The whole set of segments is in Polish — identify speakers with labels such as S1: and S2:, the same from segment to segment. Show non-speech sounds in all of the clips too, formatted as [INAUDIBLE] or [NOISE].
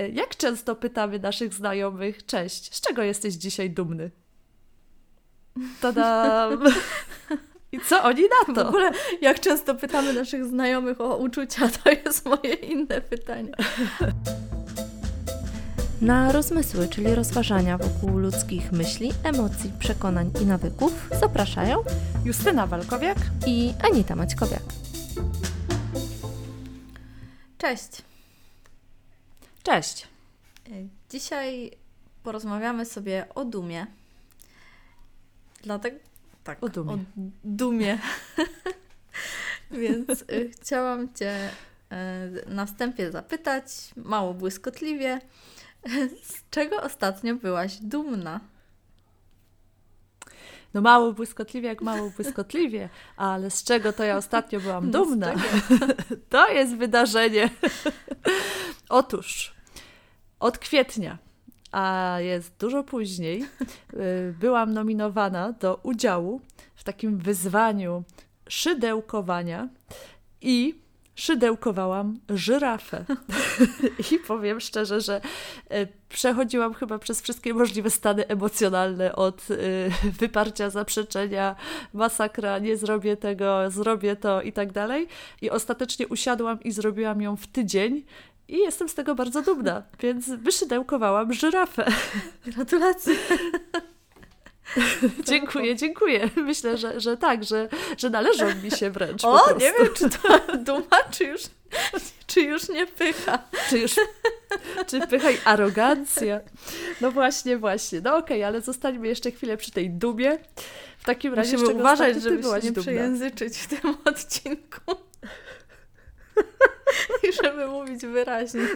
S1: E, jak często pytamy naszych znajomych, cześć, z czego jesteś dzisiaj dumny? Tadam! I co oni na to?
S2: W ogóle, jak często pytamy naszych znajomych o uczucia, to jest moje inne pytanie. Na rozmysły, czyli rozważania wokół ludzkich myśli, emocji, przekonań i nawyków zapraszają
S1: Justyna Walkowiak
S2: i Anita Maćkowiak. Cześć.
S1: Cześć.
S2: Dzisiaj porozmawiamy sobie o dumie. Dlatego tak,
S1: o dumie. O
S2: dumie. [LAUGHS] Więc y, chciałam Cię y, na wstępie zapytać, mało błyskotliwie, z czego ostatnio byłaś dumna?
S1: No mało błyskotliwie, jak mało błyskotliwie, ale z czego to ja ostatnio byłam [LAUGHS] no dumna? [LAUGHS] To jest wydarzenie. Otóż od kwietnia, a jest dużo później, y, byłam nominowana do udziału w takim wyzwaniu szydełkowania i szydełkowałam żyrafę. [LAUGHS] I powiem szczerze, że e, przechodziłam chyba przez wszystkie możliwe stany emocjonalne od e, wyparcia, zaprzeczenia, masakra, nie zrobię tego, zrobię to i tak dalej. I ostatecznie usiadłam i zrobiłam ją w tydzień. I jestem z tego bardzo dumna, [LAUGHS] więc wyszydełkowałam żyrafę.
S2: Gratulacje. [LAUGHS]
S1: dziękuję, dziękuję. Myślę, że, że tak, że, że należą mi się wręcz.
S2: O, nie wiem, czy to [LAUGHS] duma, czy już, czy już nie pycha.
S1: Czy już czy pycha i arogancja. No właśnie, właśnie. No okej, okay, ale zostańmy jeszcze chwilę przy tej dumie. W takim razie
S2: musimy uważać, żeby się nie dumna. przejęzyczyć w tym odcinku. [LAUGHS] Żeby mówić wyraźnie.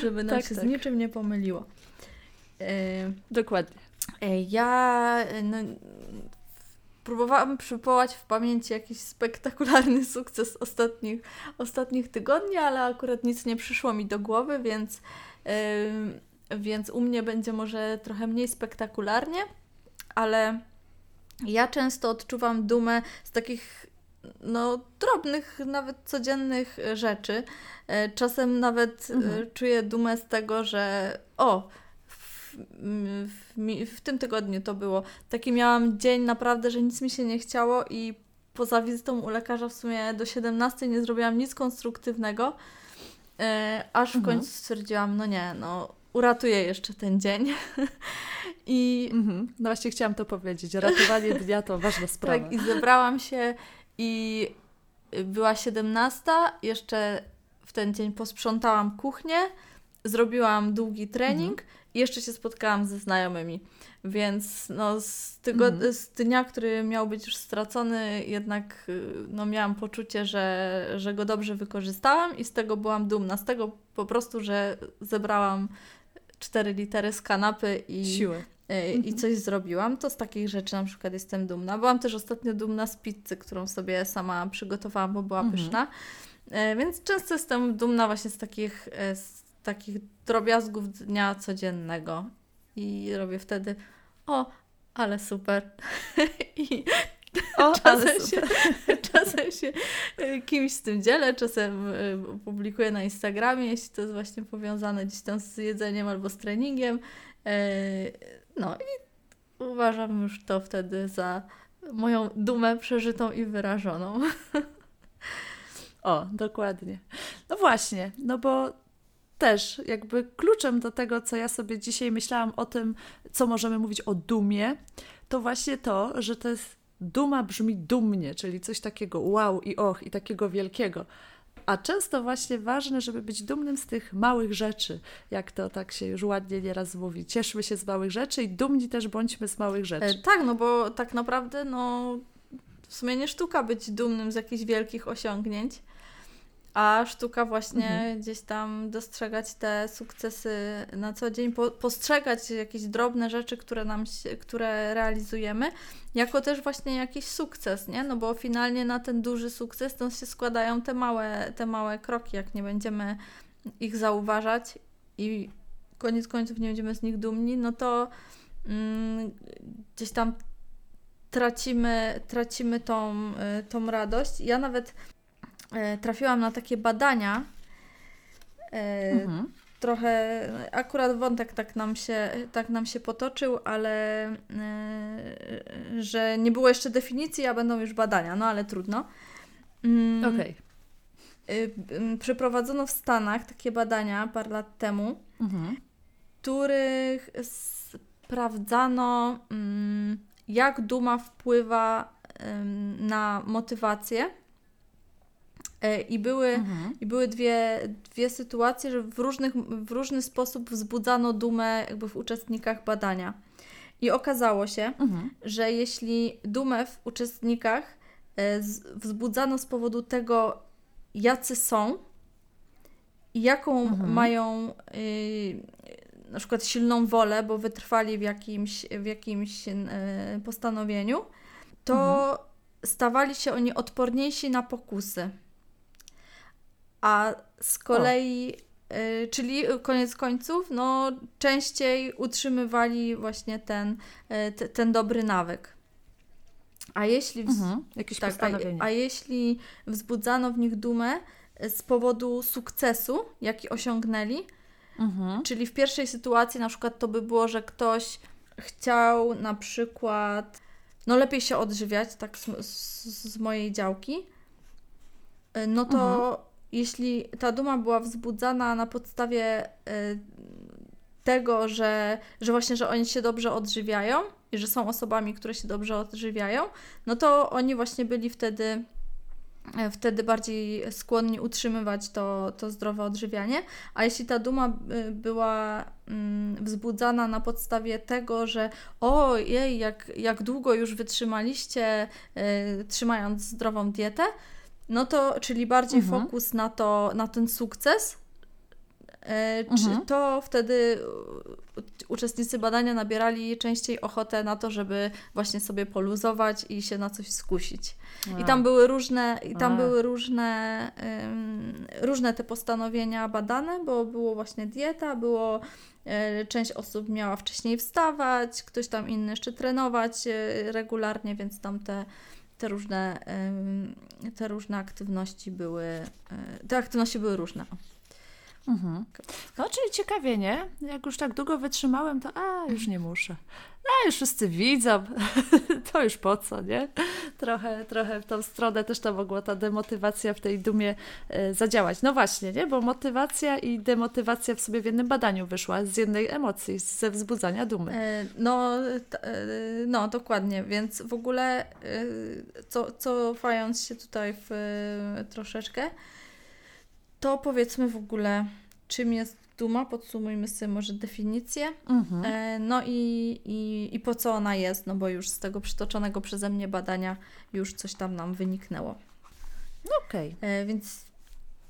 S2: Żeby nam tak, się tak. z niczym nie pomyliło.
S1: Dokładnie.
S2: Ja no, próbowałam przywołać w pamięci jakiś spektakularny [LAUGHS] sukces ostatnich, ostatnich tygodni, ale akurat nic nie przyszło mi do głowy, więc, yy, więc u mnie będzie może trochę mniej spektakularnie, ale ja często odczuwam dumę z takich no, drobnych, nawet codziennych rzeczy. Czasem nawet mhm. czuję dumę z tego, że o, w, w, tym tygodniu to było. Taki miałam dzień naprawdę, że nic mi się nie chciało i poza wizytą u lekarza w sumie do 17 nie zrobiłam nic konstruktywnego, e, aż w mhm. końcu stwierdziłam, no nie, no uratuję jeszcze ten dzień. [LAUGHS]
S1: I mhm. no właśnie chciałam to powiedzieć. Ratowanie dnia to ważna tak, sprawa.
S2: Tak, i zebrałam się i była 17, jeszcze w ten dzień posprzątałam kuchnię, zrobiłam długi trening mhm i jeszcze się spotkałam ze znajomymi. Więc no, z, tygo, mhm. z dnia, który miał być już stracony, jednak no, miałam poczucie, że, że go dobrze wykorzystałam i z tego byłam dumna. Z tego po prostu, że zebrałam cztery litery z kanapy i,
S1: Siły.
S2: Y, i mhm. coś zrobiłam. To z takich rzeczy na przykład jestem dumna. Byłam też ostatnio dumna z pizzy, którą sobie sama przygotowałam, bo była mhm. pyszna. Y, więc często jestem dumna właśnie z takich, z takich drobiazgów dnia codziennego. I robię wtedy, o, ale super. [LAUGHS] I o, [LAUGHS] czasem, Się, [LAUGHS] czasem się e, kimś z tym dzielę, czasem e, publikuję na Instagramie, jeśli to jest właśnie powiązane gdzieś tam z jedzeniem albo z treningiem. No i uważam już to wtedy za moją dumę przeżytą i wyrażoną. [LAUGHS]
S1: O, dokładnie. No właśnie, no bo też jakby kluczem do tego, co ja sobie dzisiaj myślałam o tym, co możemy mówić o dumie, to właśnie to, że to jest duma brzmi dumnie, czyli coś takiego wow i och i takiego wielkiego. A często właśnie ważne, żeby być dumnym z tych małych rzeczy, jak to tak się już ładnie nieraz mówi. Cieszmy się z małych rzeczy i dumni też bądźmy z małych rzeczy. E,
S2: tak, no bo tak naprawdę no, w sumie nie sztuka być dumnym z jakichś wielkich osiągnięć, a sztuka właśnie mhm. gdzieś tam dostrzegać te sukcesy na co dzień, po, postrzegać jakieś drobne rzeczy, które nam się, które realizujemy, jako też właśnie jakiś sukces, nie? No bo finalnie na ten duży sukces to się składają te małe, te małe kroki, jak nie będziemy ich zauważać i koniec końców nie będziemy z nich dumni, no to mm, gdzieś tam tracimy, tracimy tą, y, tą radość. Ja nawet trafiłam na takie badania, Mhm. Trochę, akurat wątek tak nam się, tak nam się potoczył, ale że nie było jeszcze definicji, a będą już badania, no ale trudno.
S1: Mm, Okej. Okay.
S2: Przeprowadzono w Stanach takie badania parę lat temu, mhm. których sprawdzano, mm, jak duma wpływa na motywację. E, I były, mhm. i były dwie, dwie sytuacje, że w, różnych, w różny sposób wzbudzano dumę jakby w uczestnikach badania. I okazało się, mhm. że jeśli dumę w uczestnikach e, wzbudzano z powodu tego, jacy są i jaką mhm. mają y, na przykład silną wolę, bo wytrwali w jakimś, w jakimś y, postanowieniu, to mhm. stawali się oni odporniejsi na pokusy. A z kolei, y, czyli koniec końców, no częściej utrzymywali właśnie ten, y, t, ten dobry nawyk. A jeśli, mhm, jakieś tak, a, a jeśli wzbudzano w nich dumę z powodu sukcesu, jaki osiągnęli, mhm. czyli w pierwszej sytuacji na przykład to by było, że ktoś chciał na przykład no lepiej się odżywiać, tak z, z, z mojej działki, no to mhm. Jeśli ta duma była wzbudzana na podstawie y, tego, że, że właśnie, że oni się dobrze odżywiają, i że są osobami, które się dobrze odżywiają, no to oni właśnie byli wtedy e, wtedy bardziej skłonni utrzymywać to, to zdrowe odżywianie. A jeśli ta duma e, była mm, wzbudzana na podstawie tego, że ojej, jak, jak długo już wytrzymaliście, y, trzymając zdrową dietę, no to czyli bardziej mhm. fokus na, to, na ten sukces, E, mhm. to wtedy uczestnicy badania nabierali częściej ochotę na to, żeby właśnie sobie poluzować i się na coś skusić. A. I tam były różne, i tam były różne, um, różne te postanowienia badane, bo było właśnie dieta, było e, część osób miała wcześniej wstawać, ktoś tam inny jeszcze trenować e, regularnie, więc tam te te różne, te różne aktywności były, te aktywności były różne.
S1: Mhm. No, czyli ciekawie, nie? Jak już tak długo wytrzymałem, to a, już nie muszę. No, już wszyscy widzą, [LAUGHS] to już po co, nie? Trochę, trochę w tą stronę też to mogła ta demotywacja w tej dumie e, zadziałać. No właśnie, nie? Bo motywacja i demotywacja w sobie w jednym badaniu wyszła z jednej emocji, ze wzbudzania dumy. E,
S2: no, e, no dokładnie, więc w ogóle co, cofając się tutaj w troszeczkę, to powiedzmy w ogóle, czym jest duma, podsumujmy sobie może definicję, mhm. e, no i, i, i po co ona jest, no bo już z tego przytoczonego przeze mnie badania już coś tam nam wyniknęło.
S1: No okej.
S2: Okay. E, więc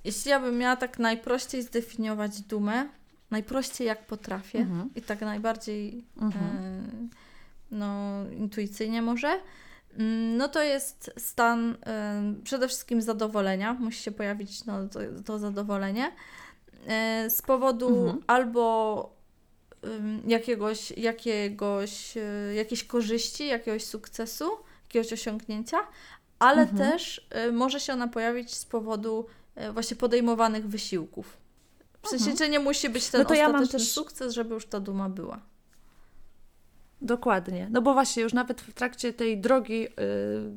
S2: jeśli ja bym miała tak najprościej zdefiniować dumę, najprościej jak potrafię mhm. i tak najbardziej mhm. e, no, intuicyjnie może, no to jest stan y, przede wszystkim zadowolenia. Musi się pojawić no, to, to zadowolenie y, z powodu mhm. albo y, jakiegoś, jakiegoś, jakiejś korzyści, jakiegoś sukcesu, jakiegoś osiągnięcia, ale mhm. też może się ona pojawić z powodu właśnie podejmowanych wysiłków. W sensie, mhm. że nie musi być ten no to ostateczny ja mam też... sukces, żeby już ta duma była.
S1: Dokładnie. No bo właśnie już nawet w trakcie tej drogi y,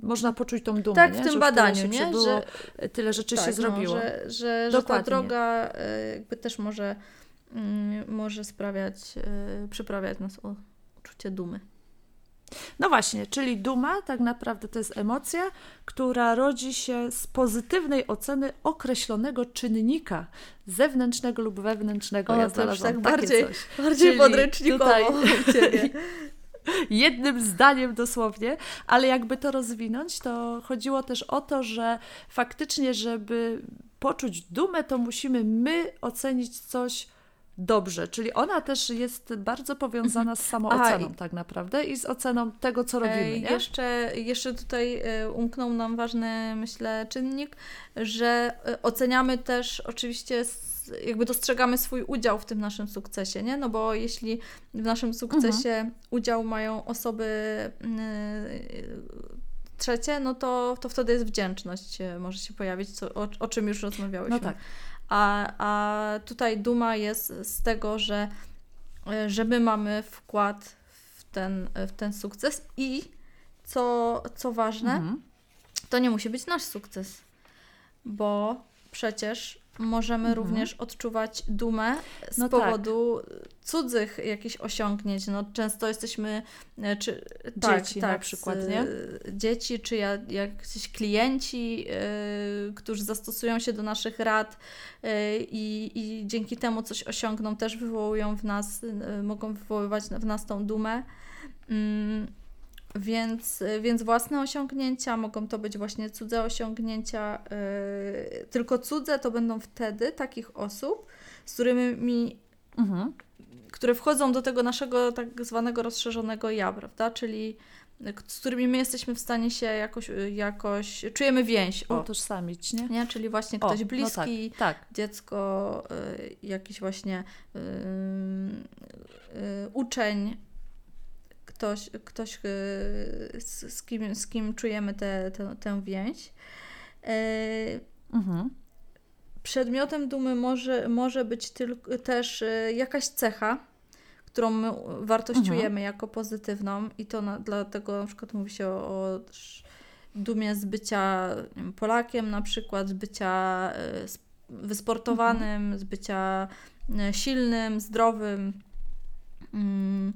S1: można poczuć tą dumę.
S2: Tak,
S1: nie?
S2: w tym że badaniu, nie? Że
S1: tyle rzeczy tak, się no, zrobiło.
S2: Że, że, że ta droga y, jakby też może, y, może sprawiać, y, przyprawiać nas o uczucie dumy.
S1: No właśnie, czyli duma tak naprawdę to jest emocja, która rodzi się z pozytywnej oceny określonego czynnika zewnętrznego lub wewnętrznego.
S2: O, ja to już tak bardziej, coś. bardziej podręcznikowo tutaj... [LAUGHS]
S1: jednym zdaniem dosłownie, ale jakby to rozwinąć, to chodziło też o to, że faktycznie, żeby poczuć dumę, to musimy my ocenić coś dobrze. Czyli ona też jest bardzo powiązana z samooceną Aha, tak naprawdę i z oceną tego, co robimy. Nie?
S2: Jeszcze, jeszcze tutaj e, umknął nam ważny, myślę, czynnik, że e, oceniamy też oczywiście jakby dostrzegamy swój udział w tym naszym sukcesie, nie? No bo jeśli w naszym sukcesie mhm. udział mają osoby yy, trzecie, no to, to wtedy jest wdzięczność, może się pojawić, co, o, o czym już rozmawiałyśmy. No tak. A, a tutaj duma jest z tego, że, że my mamy wkład w ten, w ten sukces i co, co ważne, mhm. to nie musi być nasz sukces, bo przecież możemy mhm. również odczuwać dumę z no tak. powodu tak. cudzych jakichś osiągnięć. No, często jesteśmy, e, czy
S1: tak, dzieci tak, na przykład, nie?
S2: Dzieci, czy ja, jakiś klienci, yy, którzy zastosują się do naszych rad i dzięki temu coś osiągną, też wywołują w nas, mogą wywoływać w nas tą dumę. Yy, więc, więc własne osiągnięcia mogą to być właśnie cudze osiągnięcia, yy, tylko cudze to będą wtedy takich osób, z którymi, mhm. które wchodzą do tego naszego tak zwanego rozszerzonego ja, prawda? Czyli z którymi my jesteśmy w stanie się jakoś, jakoś czujemy więź.
S1: O, utożsamić, nie?
S2: nie? Czyli właśnie ktoś o, bliski, no tak, tak. dziecko, y, jakiś właśnie y, y, uczeń, ktoś, ktoś y, z, z, kim, z kim czujemy tę te, te, tę więź. E, mhm. Przedmiotem dumy może, może być tylko, też y, jakaś cecha, którą my wartościujemy mhm. jako pozytywną i to na, dlatego na przykład mówi się o, o dumie z bycia wiem, Polakiem na przykład, z bycia y, wysportowanym, mhm. z bycia silnym, zdrowym. Mm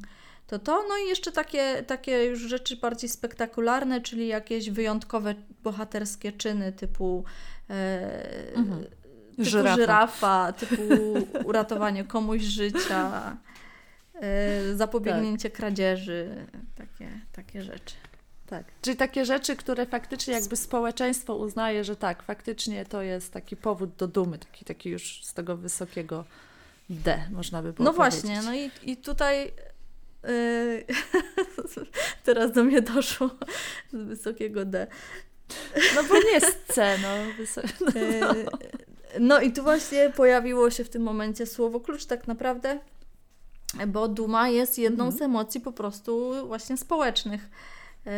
S2: to to. No i jeszcze takie, takie już rzeczy bardziej spektakularne, czyli jakieś wyjątkowe bohaterskie czyny typu, e, mhm. typu żyrafa. żyrafa, typu uratowanie komuś życia, e, zapobiegnięcie tak. kradzieży, takie, takie rzeczy.
S1: Tak. Czyli takie rzeczy, które faktycznie jakby społeczeństwo uznaje, że tak, faktycznie to jest taki powód do dumy, taki, taki już z tego wysokiego D, można by było
S2: No
S1: powiedzieć.
S2: właśnie, no i, i tutaj [LAUGHS] teraz do mnie doszło z wysokiego D.
S1: No bo nie z C, no.
S2: Yy, [LAUGHS] no i tu właśnie pojawiło się w tym momencie słowo klucz tak naprawdę, bo duma jest jedną mhm. z emocji po prostu właśnie społecznych. Yy,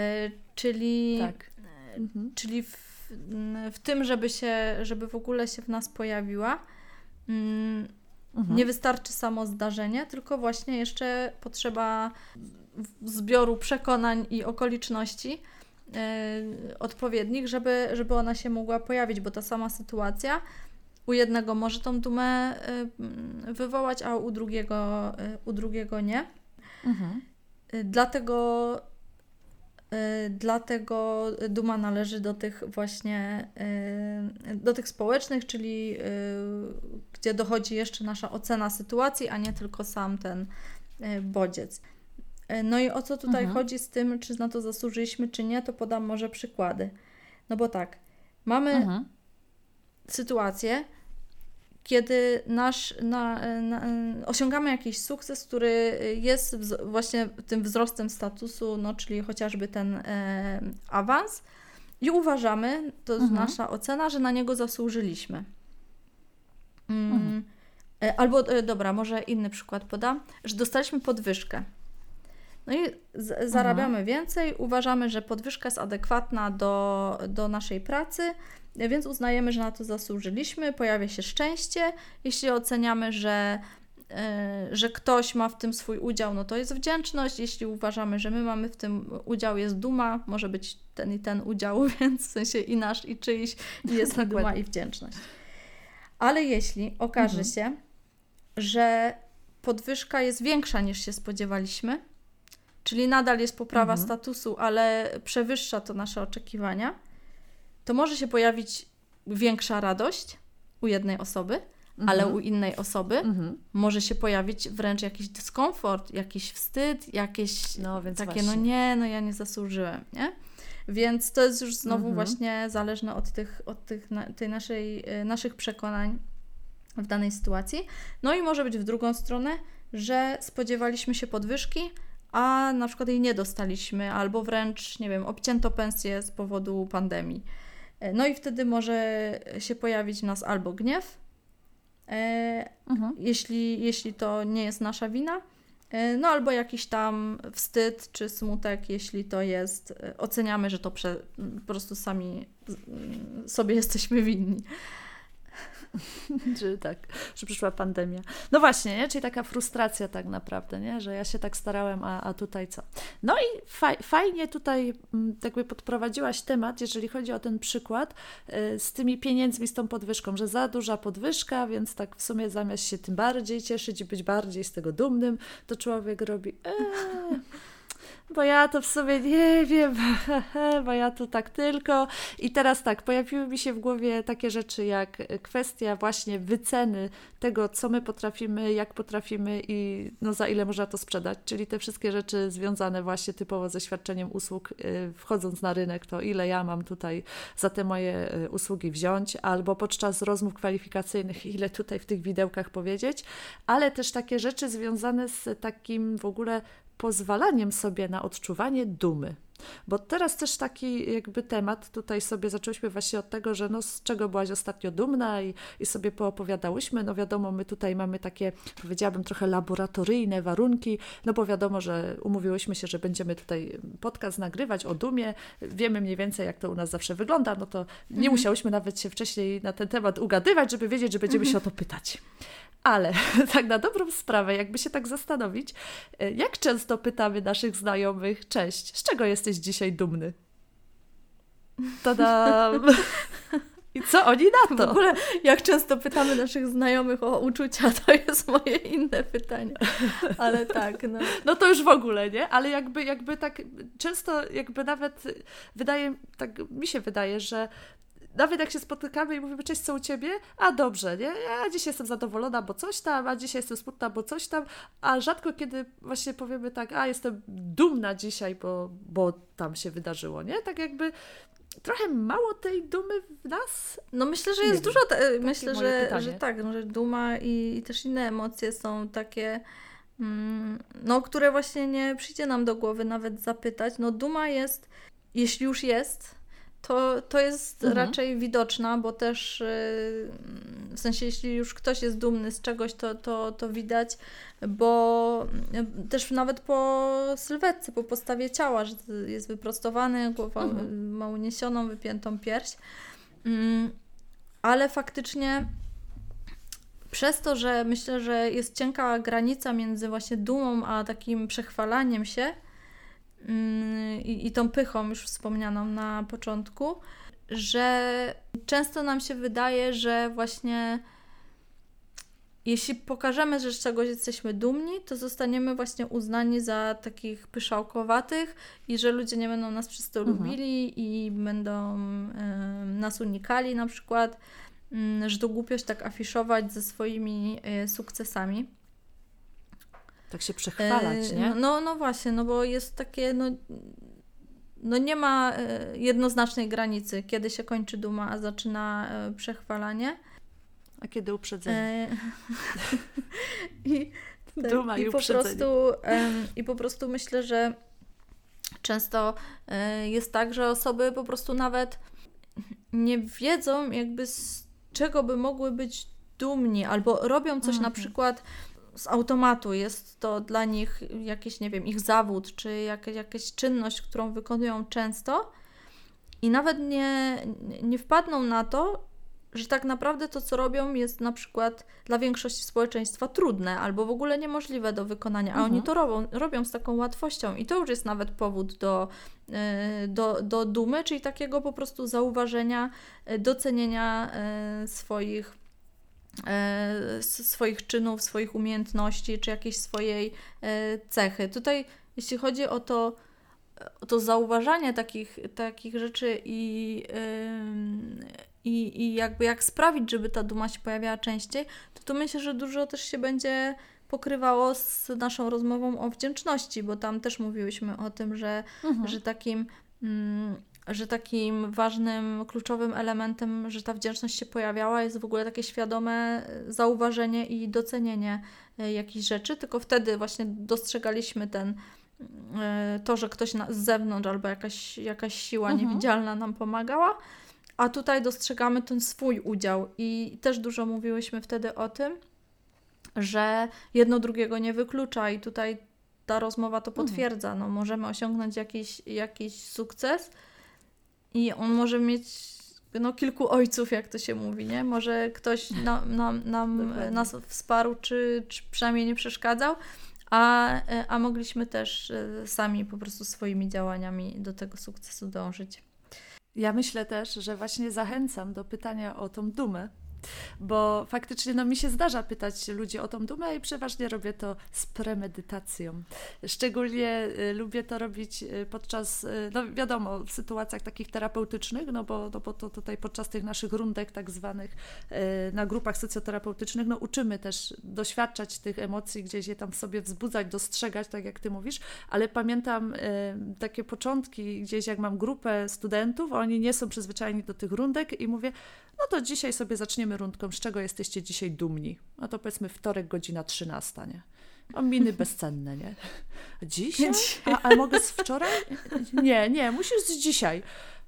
S2: czyli tak. Mhm. czyli w, w tym, żeby się, żeby w ogóle się w nas pojawiła, mm, Mhm. Nie wystarczy samo zdarzenie, tylko właśnie jeszcze potrzeba zbioru przekonań i okoliczności yy, odpowiednich, żeby, żeby ona się mogła pojawić, bo ta sama sytuacja u jednego może tą dumę yy, wywołać, a u drugiego, yy, u drugiego nie. Mhm. Dlatego dlatego duma należy do tych właśnie, y, do tych społecznych, czyli y, gdzie dochodzi jeszcze nasza ocena sytuacji, a nie tylko sam ten bodziec. No i o co tutaj mhm. chodzi z tym, czy na to zasłużyliśmy, czy nie, to podam może przykłady. No bo tak, mamy mhm. sytuację, kiedy nasz, na, na, osiągamy jakiś sukces, który jest właśnie tym wzrostem statusu, no, czyli chociażby ten e, awans, i uważamy, to jest mhm. nasza ocena, że na niego zasłużyliśmy. Mm, mhm. E, albo, e, dobra, może inny przykład podam, że dostaliśmy podwyżkę. No i z, zarabiamy mhm. więcej, uważamy, że podwyżka jest adekwatna do, do naszej pracy, więc uznajemy, że na to zasłużyliśmy, pojawia się szczęście. Jeśli oceniamy, że, e, że ktoś ma w tym swój udział, no to jest wdzięczność. Jeśli uważamy, że my mamy w tym udział, jest duma, może być ten i ten udział, [LAUGHS] więc w sensie i nasz, i czyjś, i jest duma, i wdzięczność. Ale jeśli okaże mhm. się, że podwyżka jest większa niż się spodziewaliśmy, czyli nadal jest poprawa mhm. statusu, ale przewyższa to nasze oczekiwania, to może się pojawić większa radość u jednej osoby, mhm. ale u innej osoby mhm. może się pojawić wręcz jakiś dyskomfort, jakiś wstyd, jakieś no, takie, no właśnie. no nie, no ja nie zasłużyłem, nie? Więc to jest już znowu mhm. właśnie zależne od tych, od tych na, tej naszej, e, naszych przekonań w danej sytuacji. No i może być w drugą stronę, że spodziewaliśmy się podwyżki, a na przykład jej nie dostaliśmy, albo wręcz, nie wiem, obcięto pensję z powodu pandemii. E, no i wtedy może się pojawić nas albo gniew, e, mhm. jeśli, jeśli to nie jest nasza wina, e, no albo jakiś tam wstyd czy smutek, jeśli to jest, oceniamy, że to prze, po prostu sami sobie jesteśmy winni. [LAUGHS]
S1: że tak, że przyszła pandemia. No właśnie, nie? czyli taka frustracja tak naprawdę, nie? że ja się tak starałem, a, a tutaj co? No i faj, fajnie tutaj mm, jakby podprowadziłaś temat, jeżeli chodzi o ten przykład y, z tymi pieniędzmi, z tą podwyżką, że za duża podwyżka, więc tak w sumie zamiast się tym bardziej cieszyć i być bardziej z tego dumnym, to człowiek robi eee, bo ja to w sobie nie wiem, [LAUGHS] bo ja to tak tylko. I teraz tak, pojawiły mi się w głowie takie rzeczy jak kwestia właśnie wyceny tego, co my potrafimy, jak potrafimy i no za ile można to sprzedać, czyli te wszystkie rzeczy związane właśnie typowo ze świadczeniem usług, y, wchodząc na rynek, to ile ja mam tutaj za te moje y, usługi wziąć, albo podczas rozmów kwalifikacyjnych, ile tutaj w tych widełkach powiedzieć, ale też takie rzeczy związane z takim w ogóle pozwalaniem sobie na odczuwanie dumy. Bo teraz też taki jakby temat, tutaj sobie zaczęłyśmy właśnie od tego, że no z czego byłaś ostatnio dumna i, i sobie poopowiadałyśmy, no wiadomo, my tutaj mamy takie, powiedziałabym, trochę laboratoryjne warunki, no bo wiadomo, że umówiłyśmy się, że będziemy tutaj podcast nagrywać o dumie, wiemy mniej więcej jak to u nas zawsze wygląda, no to nie mhm. musiałyśmy nawet się wcześniej na ten temat ugadywać, żeby wiedzieć, że będziemy mhm. się o to pytać. Ale [LAUGHS] tak na dobrą sprawę, jakby się tak zastanowić, e, jak często pytamy naszych znajomych, cześć, z czego jesteś dzisiaj dumny? Tadam! [LAUGHS] I co oni na to?
S2: W ogóle, jak często pytamy naszych znajomych o uczucia, [LAUGHS] to jest moje inne pytanie. Ale tak, no.
S1: No to już w ogóle, nie? Ale jakby, jakby tak często, jakby nawet wydaje, tak mi się wydaje, że nawet jak się spotykamy i mówimy, cześć, co u Ciebie? A dobrze, nie? Ja dzisiaj jestem zadowolona, bo coś tam, a dzisiaj jestem smutna, bo coś tam, a rzadko kiedy właśnie powiemy tak, a jestem dumna dzisiaj, bo, bo tam się wydarzyło, nie? Tak jakby trochę mało tej dumy w nas.
S2: No myślę, że jest nie dużo, te, myślę, że, że tak, no, że duma i, i, też inne emocje są takie, mm, no które właśnie nie przyjdzie nam do głowy nawet zapytać. No duma jest, jeśli już jest, to, to jest mhm. raczej widoczna, bo też y, w sensie, jeśli już ktoś jest dumny z czegoś, to, to, to widać, bo y, też nawet po sylwetce, po postawie ciała, że jest wyprostowany, głowa mhm. ma uniesioną, wypiętą pierś. Mm, ale faktycznie przez to, że myślę, że jest cienka granica między właśnie dumą a takim przechwalaniem się, i, i tą pychą już wspomnianą na początku, że często nam się wydaje, że właśnie jeśli pokażemy, że z czegoś jesteśmy dumni, to zostaniemy właśnie uznani za takich pyszałkowatych i że ludzie nie będą nas przez to mhm. lubili i będą y, nas unikali na przykład, y, że to głupiość tak afiszować ze swoimi y, sukcesami
S1: tak się przechwalać, nie?
S2: No, no właśnie, no bo jest takie, no, no nie ma e, jednoznacznej granicy, kiedy się kończy duma, a zaczyna e, przechwalanie.
S1: A kiedy uprzedzenie? [LAUGHS]
S2: I, tak, duma i, i po prostu I po prostu myślę, że często e, jest tak, że osoby po prostu nawet nie wiedzą jakby z czego by mogły być dumni, albo robią coś mhm. na przykład z automatu. Jest to dla nich jakiś, nie wiem, ich zawód, czy jakaś, jakaś czynność, którą wykonują często i nawet nie, nie wpadną na to, że tak naprawdę to, co robią, jest na przykład dla większości społeczeństwa trudne albo w ogóle niemożliwe do wykonania, a mhm. oni to robią, robią z taką łatwością. I to już jest nawet powód do, e, do, do dumy, czyli takiego po prostu zauważenia, e, docenienia e, swoich swoich czynów, swoich umiejętności, czy jakiejś swojej e, cechy. Tutaj, jeśli chodzi o to, o to zauważanie takich, takich rzeczy i, i, i jakby jak sprawić, żeby ta duma się pojawiała częściej, to tu myślę, że dużo też się będzie pokrywało z naszą rozmową o wdzięczności, bo tam też mówiłyśmy o tym, że, mhm. że takim mm, że takim ważnym, kluczowym elementem, że ta wdzięczność się pojawiała, jest w ogóle takie świadome e, zauważenie i docenienie e, jakichś rzeczy, tylko wtedy właśnie dostrzegaliśmy ten, e, to, że ktoś z zewnątrz albo jakaś, jakaś siła mhm. niewidzialna nam pomagała, a tutaj dostrzegamy ten swój udział i też dużo mówiłyśmy wtedy o tym, że jedno drugiego nie wyklucza i tutaj ta rozmowa to mhm. potwierdza. No, możemy osiągnąć jakiś, jakiś sukces, i on może mieć no, kilku ojców, jak to się mówi, nie? Może ktoś nam, nam, nam [LAUGHS] nas wsparł, czy, czy przynajmniej nie przeszkadzał, a, a mogliśmy też e, sami po prostu swoimi działaniami do tego sukcesu dążyć.
S1: Ja myślę też, że właśnie zachęcam do pytania o tą dumę, bo faktycznie no, mi się zdarza pytać ludzi o tą dumę i przeważnie robię to z premedytacją. Szczególnie y, lubię to robić y, podczas, y, no wiadomo, w sytuacjach takich terapeutycznych, no bo, no bo to tutaj podczas tych naszych rundek tak zwanych na grupach socjoterapeutycznych, no uczymy też doświadczać tych emocji, gdzieś je tam sobie wzbudzać, dostrzegać, tak jak Ty mówisz, ale pamiętam takie początki gdzieś jak mam grupę studentów, oni nie są przyzwyczajeni do tych rundek i mówię, no to dzisiaj sobie zaczniemy rundką, z czego jesteście dzisiaj dumni. No to powiedzmy wtorek, godzina 13, nie? O, miny bezcenne, nie? Dzisiaj? A, a mogę z wczoraj? Nie, nie, musisz z dzisiaj.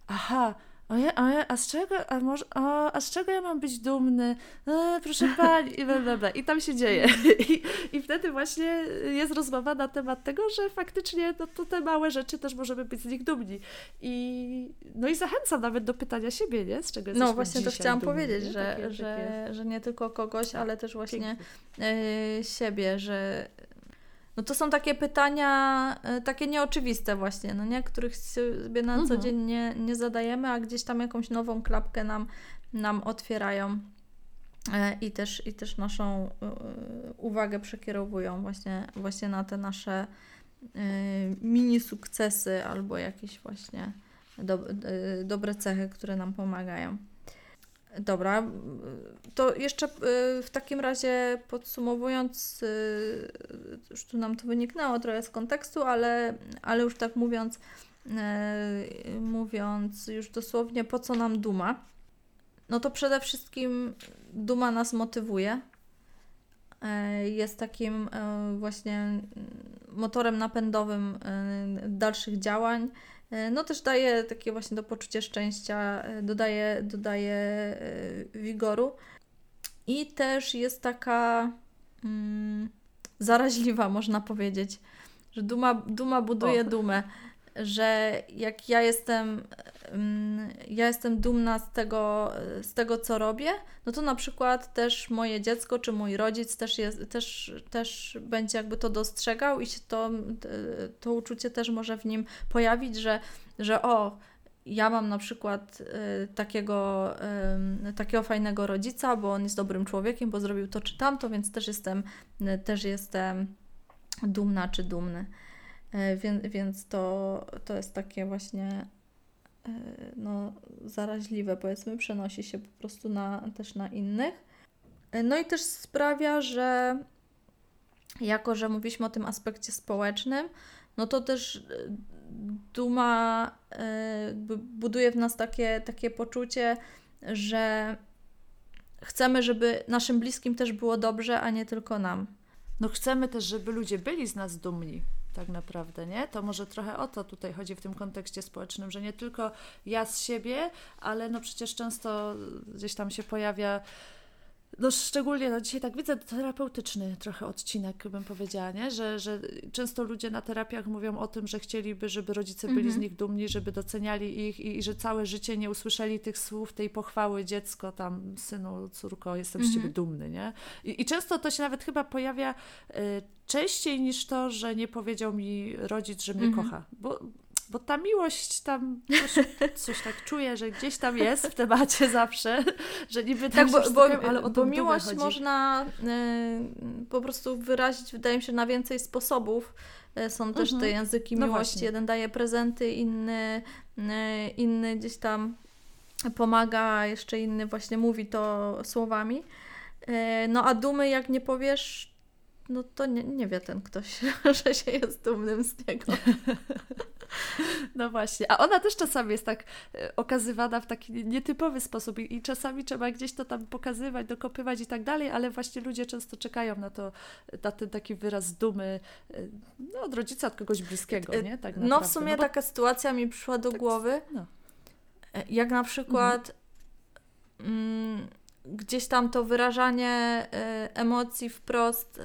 S1: Aha, a, ja, a, ja, a z czego, a, może, a, a z czego ja mam być dumny? E, proszę pani, i, bla, bla, i tam się dzieje. [LAUGHS] I, I wtedy właśnie jest rozmowa na temat tego, że faktycznie no, to te małe rzeczy też możemy być z nich dumni. I, no i zachęcam nawet do pytania siebie, nie? Z czego
S2: No właśnie to chciałam dumni, powiedzieć, że, takie, że, takie... że nie tylko kogoś, ale też właśnie y, siebie, że no to są takie pytania, e, takie nieoczywiste właśnie, no nie? Których sobie na co mhm. dzień nie, nie zadajemy, a gdzieś tam jakąś nową klapkę nam, nam otwierają e, i też, i też naszą e, uwagę przekierowują właśnie, właśnie na te nasze mini sukcesy albo jakieś właśnie do, dobre cechy, które nam pomagają. Dobra, to jeszcze y, w takim razie podsumowując, y, już tu nam to wyniknęło trochę z kontekstu, ale, ale już tak mówiąc, y, mówiąc już dosłownie, po co nam duma? No to przede wszystkim duma nas motywuje. Jest takim właśnie motorem napędowym dalszych działań no też daje takie właśnie to poczucie szczęścia, e, dodaje, dodaje e, wigoru. I też jest taka mm, zaraźliwa, można powiedzieć, że duma, duma buduje o. dumę że jak ja jestem, ja jestem dumna z tego, z tego, co robię, no to na przykład też moje dziecko czy mój rodzic też, jest, też, też będzie jakby to dostrzegał i się to, to uczucie też może w nim pojawić, że, że o, ja mam na przykład y, takiego, y, takiego fajnego rodzica, bo on jest dobrym człowiekiem, bo zrobił to czy tamto, więc też jestem, y, też jestem dumna czy dumny. E, więc, więc to, to jest takie właśnie no, zaraźliwe, powiedzmy, przenosi się po prostu na, też na innych. E, no i też sprawia, że jako, że mówiliśmy o tym aspekcie społecznym, no to też duma buduje w nas takie, takie poczucie, że chcemy, żeby naszym bliskim też było dobrze, a nie tylko nam.
S1: No chcemy też, żeby ludzie byli z nas dumni tak naprawdę, nie? To może trochę o to tutaj chodzi w tym kontekście społecznym, że nie tylko ja z siebie, ale no przecież często gdzieś tam się pojawia no szczególnie, no dzisiaj tak widzę, terapeutyczny trochę odcinek bym powiedziała, nie? Że, że często ludzie na terapiach mówią o tym, że chcieliby, żeby rodzice byli mm -hmm. z nich dumni, żeby doceniali ich i, i, że całe życie nie usłyszeli tych słów, tej pochwały dziecko tam, synu, córko, jestem mm -hmm. z ciebie mhm. dumny, nie? I, I, często to się nawet chyba pojawia y, częściej niż to, że nie powiedział mi rodzic, że mnie mm -hmm. kocha, bo bo ta miłość tam coś, coś, tak czuję, że gdzieś tam jest w temacie zawsze, że niby tak,
S2: bo, bo, ale o bo miłość chodzi. można y, po prostu wyrazić, wydaje mi się, na więcej sposobów. Y, są też mhm. te języki no miłości. Właśnie. Jeden daje prezenty, inny, y, inny gdzieś tam pomaga, jeszcze inny właśnie mówi to słowami. No a dumy, jak nie powiesz, no to nie, nie wie ten ktoś, [LAUGHS] że się jest dumnym z niego. [LAUGHS]
S1: No właśnie, a ona też czasami jest tak e, okazywana w taki nietypowy sposób i, czasami trzeba gdzieś to tam pokazywać, dokopywać i tak dalej, ale właśnie ludzie często czekają na to, na ten taki wyraz dumy e, no, od rodzica, od kogoś bliskiego, nie? Tak
S2: no w sumie no bo... taka sytuacja mi przyszła do tak, głowy, no. E, jak na przykład mhm. mm, gdzieś tam to wyrażanie y, emocji wprost, y,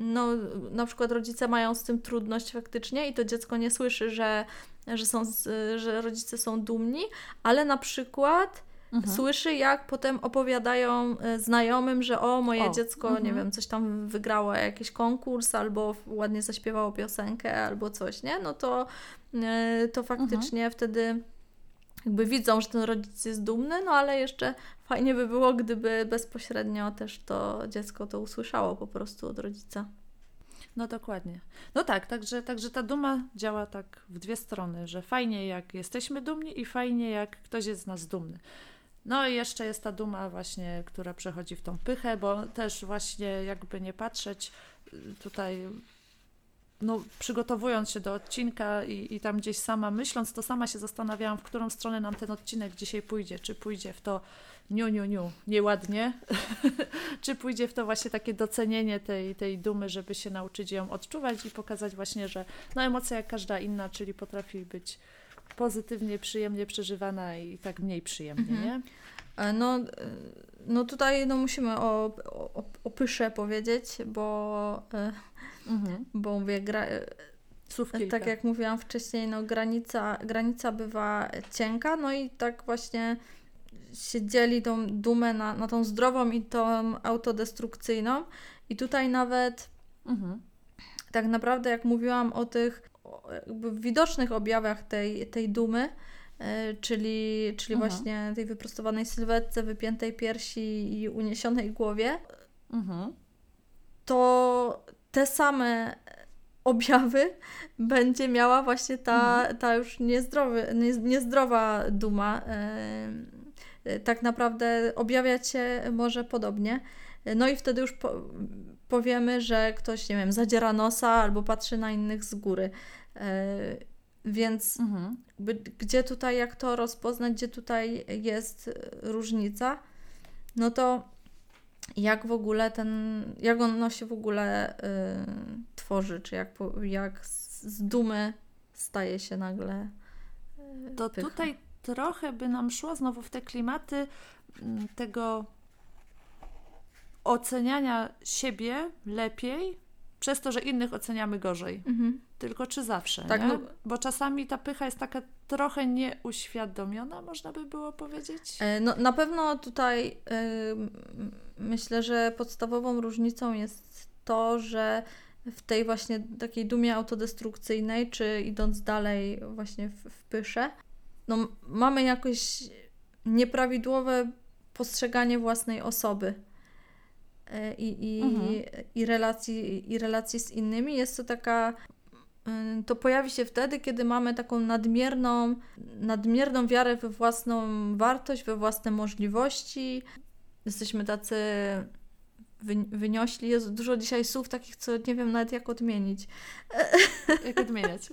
S2: no na przykład rodzice mają z tym trudność faktycznie i to dziecko nie słyszy, że, że, są, że rodzice są dumni, ale na przykład mhm. słyszy, jak potem opowiadają e, znajomym, że o, moje o. dziecko, mhm. nie wiem, coś tam wygrało jakiś konkurs, albo ładnie zaśpiewało piosenkę, albo coś, nie? No to, e, to faktycznie mhm. wtedy jakby widzą, że ten rodzic jest dumny, no ale jeszcze fajnie by było, gdyby bezpośrednio też to dziecko to usłyszało po prostu od rodzica.
S1: No dokładnie. No tak, także, także ta duma działa tak w dwie strony, że fajnie jak jesteśmy dumni i fajnie jak ktoś jest z nas dumny. No i jeszcze jest ta duma właśnie, która przechodzi w tą pychę, bo też właśnie jakby nie patrzeć, tutaj no, przygotowując się do odcinka i, i tam gdzieś sama myśląc, to sama się zastanawiałam, w którą stronę nam ten odcinek dzisiaj pójdzie. Czy pójdzie w to niu, niu, niu, nieładnie, [LAUGHS] czy pójdzie w to właśnie takie docenienie tej, tej dumy, żeby się nauczyć ją odczuwać i pokazać właśnie, że no emocja jak każda inna, czyli potrafi być pozytywnie, przyjemnie przeżywana i tak mniej przyjemnie, mhm. nie?
S2: E, no, e, no tutaj no musimy o, o, o pysze powiedzieć, bo, e, mhm. bo mówię, gra, Słów tak jak mówiłam wcześniej, no granica, granica bywa cienka, no i tak właśnie się dzieli tą dumę na, na tą zdrową i tą autodestrukcyjną. I tutaj nawet mhm. tak naprawdę, jak mówiłam o tych widocznych objawach tej, tej dumy, yy, czyli, czyli mhm. właśnie tej wyprostowanej sylwetce, wypiętej piersi i uniesionej głowie, mhm. to te same objawy [LAUGHS] będzie miała właśnie ta, mhm. ta już niezdrowy, nie, niezdrowa duma. Tak naprawdę objawiać się może podobnie. No i wtedy już po, powiemy, że ktoś, nie wiem, zadziera nosa albo patrzy na innych z góry. Y, więc mhm. gdzie tutaj, jak to rozpoznać, gdzie tutaj jest różnica? No to jak w ogóle ten, jak ono się w ogóle y, tworzy, czy jak, jak z dumy staje się nagle.
S1: Y, to pycha. tutaj trochę by nam szło znowu w te klimaty mm, tego oceniania siebie lepiej przez to, że innych oceniamy gorzej. Mhm. Tylko czy zawsze, tak, no... Bo czasami ta pycha jest taka trochę nieuświadomiona, można by było powiedzieć.
S2: E, no, na pewno tutaj yy, myślę, że podstawową różnicą jest to, że w tej właśnie takiej dumie autodestrukcyjnej, czy idąc dalej właśnie w, w pysze, no, mamy jakoś nieprawidłowe postrzeganie własnej osoby i, i, mhm. i, relacji, i relacji z innymi. Jest to taka. Y, to pojawi się wtedy, kiedy mamy taką nadmierną, nadmierną wiarę we własną wartość, we własne możliwości. Jesteśmy tacy wyniośli. Jest dużo dzisiaj słów takich, co nie wiem nawet jak odmienić. [LAUGHS]
S1: Jak odmieniać? [LAUGHS]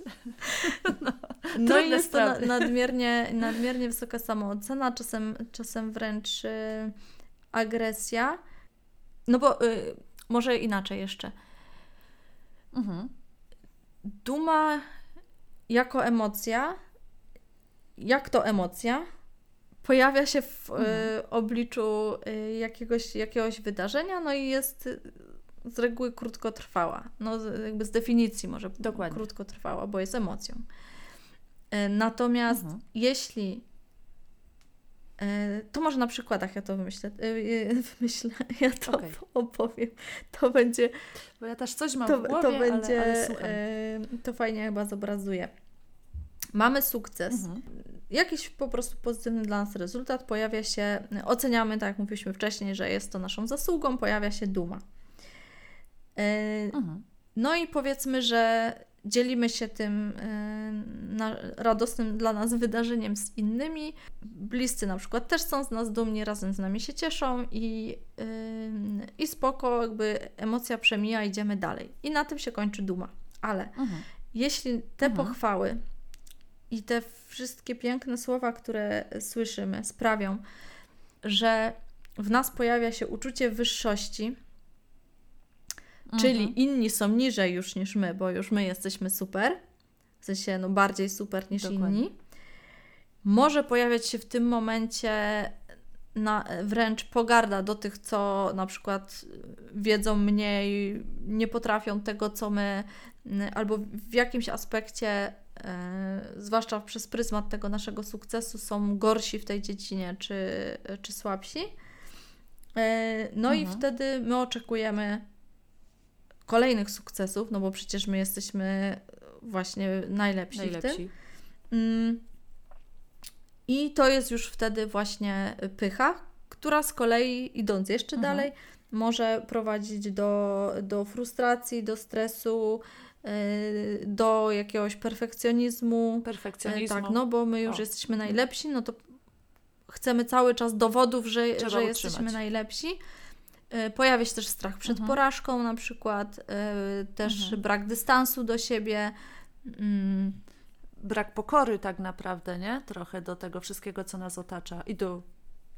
S2: No, no i jest to nadmiernie, nadmiernie wysoka samoocena, czasem, czasem wręcz y, agresja. No bo y, może inaczej jeszcze. Mhm. Duma jako emocja, jak to emocja, pojawia się w mhm. y, obliczu y, jakiegoś, jakiegoś wydarzenia, no i jest y, z reguły krótkotrwała. No jakby z definicji może Dokładnie. krótkotrwała, bo jest emocją. Y, natomiast mhm. jeśli y, to może na przykładach ja to wymyślę, [LAUGHS] wymyślę, ja to okay. opowiem. To będzie.
S1: Bo ja też coś mam to, w głowie, to będzie, ale, ale
S2: to fajnie chyba zobrazuje. Mamy sukces. Mhm jakiś po prostu pozytywny dla nas rezultat, pojawia się, oceniamy, tak jak mówiliśmy wcześniej, że jest to naszą zasługą, pojawia się duma. E, mhm. No i powiedzmy, że dzielimy się tym e, radosnym dla nas wydarzeniem z innymi. Bliscy na przykład też są z nas dumni, razem z nami się cieszą i, i spoko, jakby emocja przemija, idziemy dalej. I na tym się kończy duma. Ale mhm. jeśli te mhm. pochwały i te wszystkie piękne słowa, które słyszymy, sprawią, że w nas pojawia się uczucie wyższości, mhm. czyli inni są niżej już niż my, bo już my jesteśmy super, w sensie no bardziej super niż Dokładnie. inni. Może pojawiać się w tym momencie na, wręcz pogarda do tych, co na przykład wiedzą mniej, nie potrafią tego, co my, albo w jakimś aspekcie e, zwłaszcza przez pryzmat tego naszego sukcesu, są gorsi w tej dziedzinie czy, czy słabsi. E, no mhm. i wtedy my oczekujemy kolejnych sukcesów, no bo przecież my jesteśmy właśnie najlepsi, najlepsi. w tym. Mm. I to jest już wtedy właśnie pycha, która z kolei idąc jeszcze mhm. dalej, może prowadzić do, do frustracji, do stresu, y, do jakiegoś perfekcjonizmu.
S1: Perfekcjonizmu.
S2: Tak, no bo my już o. jesteśmy najlepsi, no to chcemy cały czas dowodów, że, że jesteśmy najlepsi. Y, pojawia się też strach przed mhm. porażką, na przykład, y, też mhm. brak dystansu do siebie. Mm.
S1: Brak pokory, tak naprawdę, nie? Trochę do tego wszystkiego, co nas otacza i do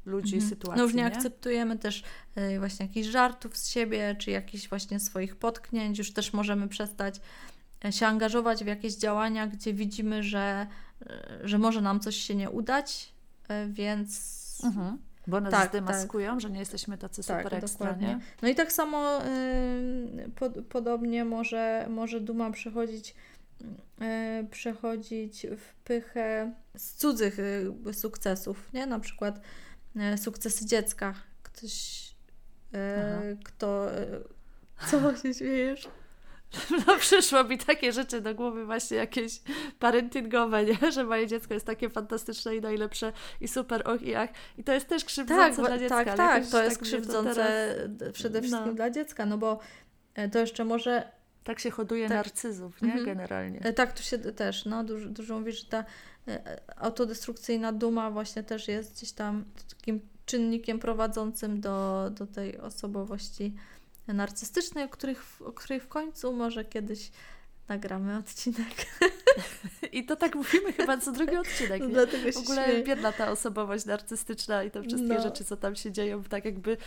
S1: ludzi, mhm. sytuacji.
S2: No już nie, nie, akceptujemy też y, właśnie jakichś żartów z siebie, czy jakichś właśnie swoich potknięć. Już też możemy przestać się angażować w jakieś działania, gdzie widzimy, że, że może nam coś się nie udać, więc.
S1: Mhm. Bo nas tak, zdemaskują, tak. że nie jesteśmy tacy tak, super ekstra, dokładnie. nie?
S2: No i tak samo y, pod, podobnie może, może duma przechodzić, y, przechodzić w pychę z cudzych y, sukcesów, nie? Na przykład y, sukcesy dziecka. Ktoś, y, kto... Y, [LAUGHS] co się śmiejesz? [LAUGHS]
S1: no przyszło mi takie rzeczy do głowy właśnie jakieś parentingowe, nie? [LAUGHS] że moje dziecko jest takie fantastyczne i najlepsze i super, och i ach. I to jest też krzywdzące tak, dla dziecka.
S2: Tak, tak, to jest tak krzywdzące teraz... przede wszystkim no. dla dziecka, no bo e, to jeszcze może...
S1: Tak się hoduje tak. narcyzów, nie? Mhm. Generalnie.
S2: E, tak, tu się też, no dużo, dużo mówi, że ta e, autodestrukcyjna duma właśnie też jest gdzieś tam takim czynnikiem prowadzącym do, do tej osobowości narcystycznej, o, których, o której w końcu może kiedyś nagramy odcinek.
S1: I to tak mówimy chyba co drugi odcinek. No, w ogóle śmieję. biedna ta osobowość narcystyczna i te wszystkie no. rzeczy, co tam się dzieją, tak jakby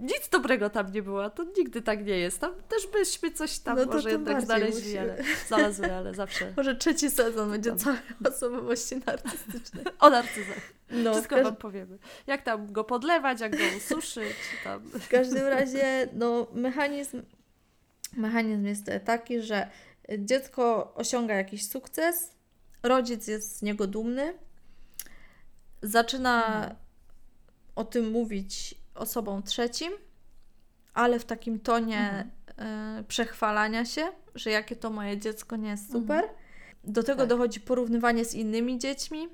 S1: nic dobrego tam nie było. To nigdy tak nie jest. Tam też byśmy coś tam no może jednak znaleźli, musimy. ale znalazły, ale zawsze. [LAUGHS]
S2: Może trzeci sezon będzie całe osobowości narcystycznej. [LAUGHS]
S1: O narcyzach. No, Wszystko Wam powiemy. Jak tam go podlewać, jak go ususzyć. Tam.
S2: W każdym razie, no, mechanizm, mechanizm jest taki, że dziecko osiąga jakiś sukces, rodzic jest z niego dumny, zaczyna mhm. o tym mówić osobom trzecim, ale w takim tonie mhm. y, przechwalania się, że jakie to moje dziecko nie jest super. Mhm. Do tego tak. dochodzi porównywanie z innymi dziećmi.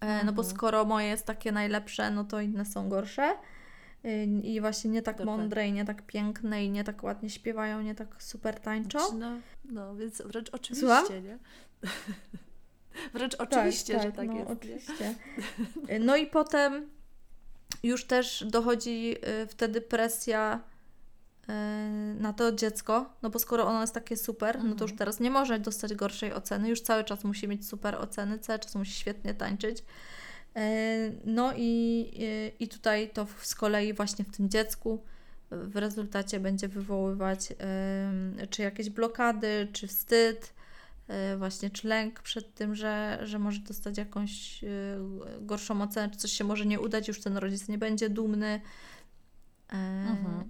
S2: E, no bo mhm. skoro moje jest takie najlepsze, no to inne są gorsze. Y, I właśnie nie tak Dokładnie. mądre, i nie tak piękne, i nie tak ładnie śpiewają, nie tak super tańczą.
S1: Znaczy, no, no więc wręcz oczywiście, Słucham? nie? [LAUGHS] wręcz tak, oczywiście, tak, że tak, tak no, jest. Oczywiście. [LAUGHS]
S2: Y, no i potem już też dochodzi y, wtedy presja na to dziecko, no bo skoro ono jest takie super, no to już mhm. teraz nie może dostać gorszej oceny, już cały czas musi mieć super oceny, cały czas musi świetnie tańczyć. E, no i, e, i tutaj to z kolei właśnie w tym dziecku w rezultacie będzie wywoływać czy jakieś blokady, czy wstyd, e, właśnie czy lęk przed tym, że, że może dostać jakąś gorszą ocenę, czy coś się może nie udać, już ten rodzic nie będzie dumny.
S1: Mhm. Tak.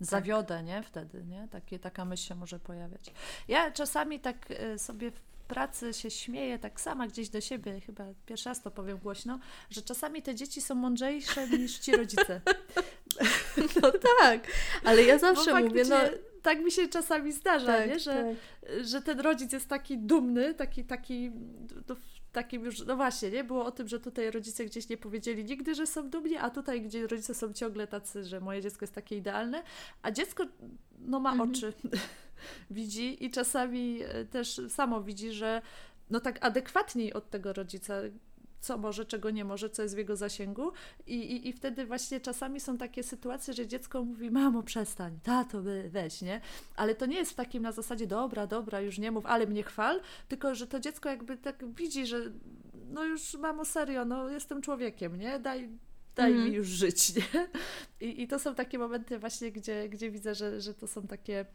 S1: Zawiodę, nie? Wtedy, nie? Takie, taka myśl się może pojawiać. Ja czasami tak sobie pracy się śmieję tak sama gdzieś do siebie, chyba pierwszy raz to powiem głośno, że czasami te dzieci są mądrzejsze niż ci rodzice. [LAUGHS]
S2: No tak, ale ja zawsze mówię, no
S1: tak mi się czasami zdarza, tak, nie? Że, tak. że ten rodzic jest taki dumny, taki, taki no, takim już, no właśnie, nie? Było o tym, że tutaj rodzice gdzieś nie powiedzieli nigdy, że są dumni, a tutaj, gdzie rodzice są ciągle tacy, że moje dziecko jest takie idealne, a dziecko, no ma mhm. oczy, widzi i czasami e, też samo widzi, że no tak adekwatniej od tego rodzica co może, czego nie może, co jest w jego zasięgu. I, i, I wtedy właśnie czasami są takie sytuacje, że dziecko mówi, mamo, przestań, tato, weź, nie? Ale to nie jest w takim na zasadzie, dobra, dobra, już nie mów, ale mnie chwal, tylko, że to dziecko jakby tak widzi, że no już mamo, serio, no jestem człowiekiem, nie? Daj, daj mm. mi mhm. już żyć, nie? I, I to są takie momenty właśnie, gdzie, gdzie widzę, że, że to są takie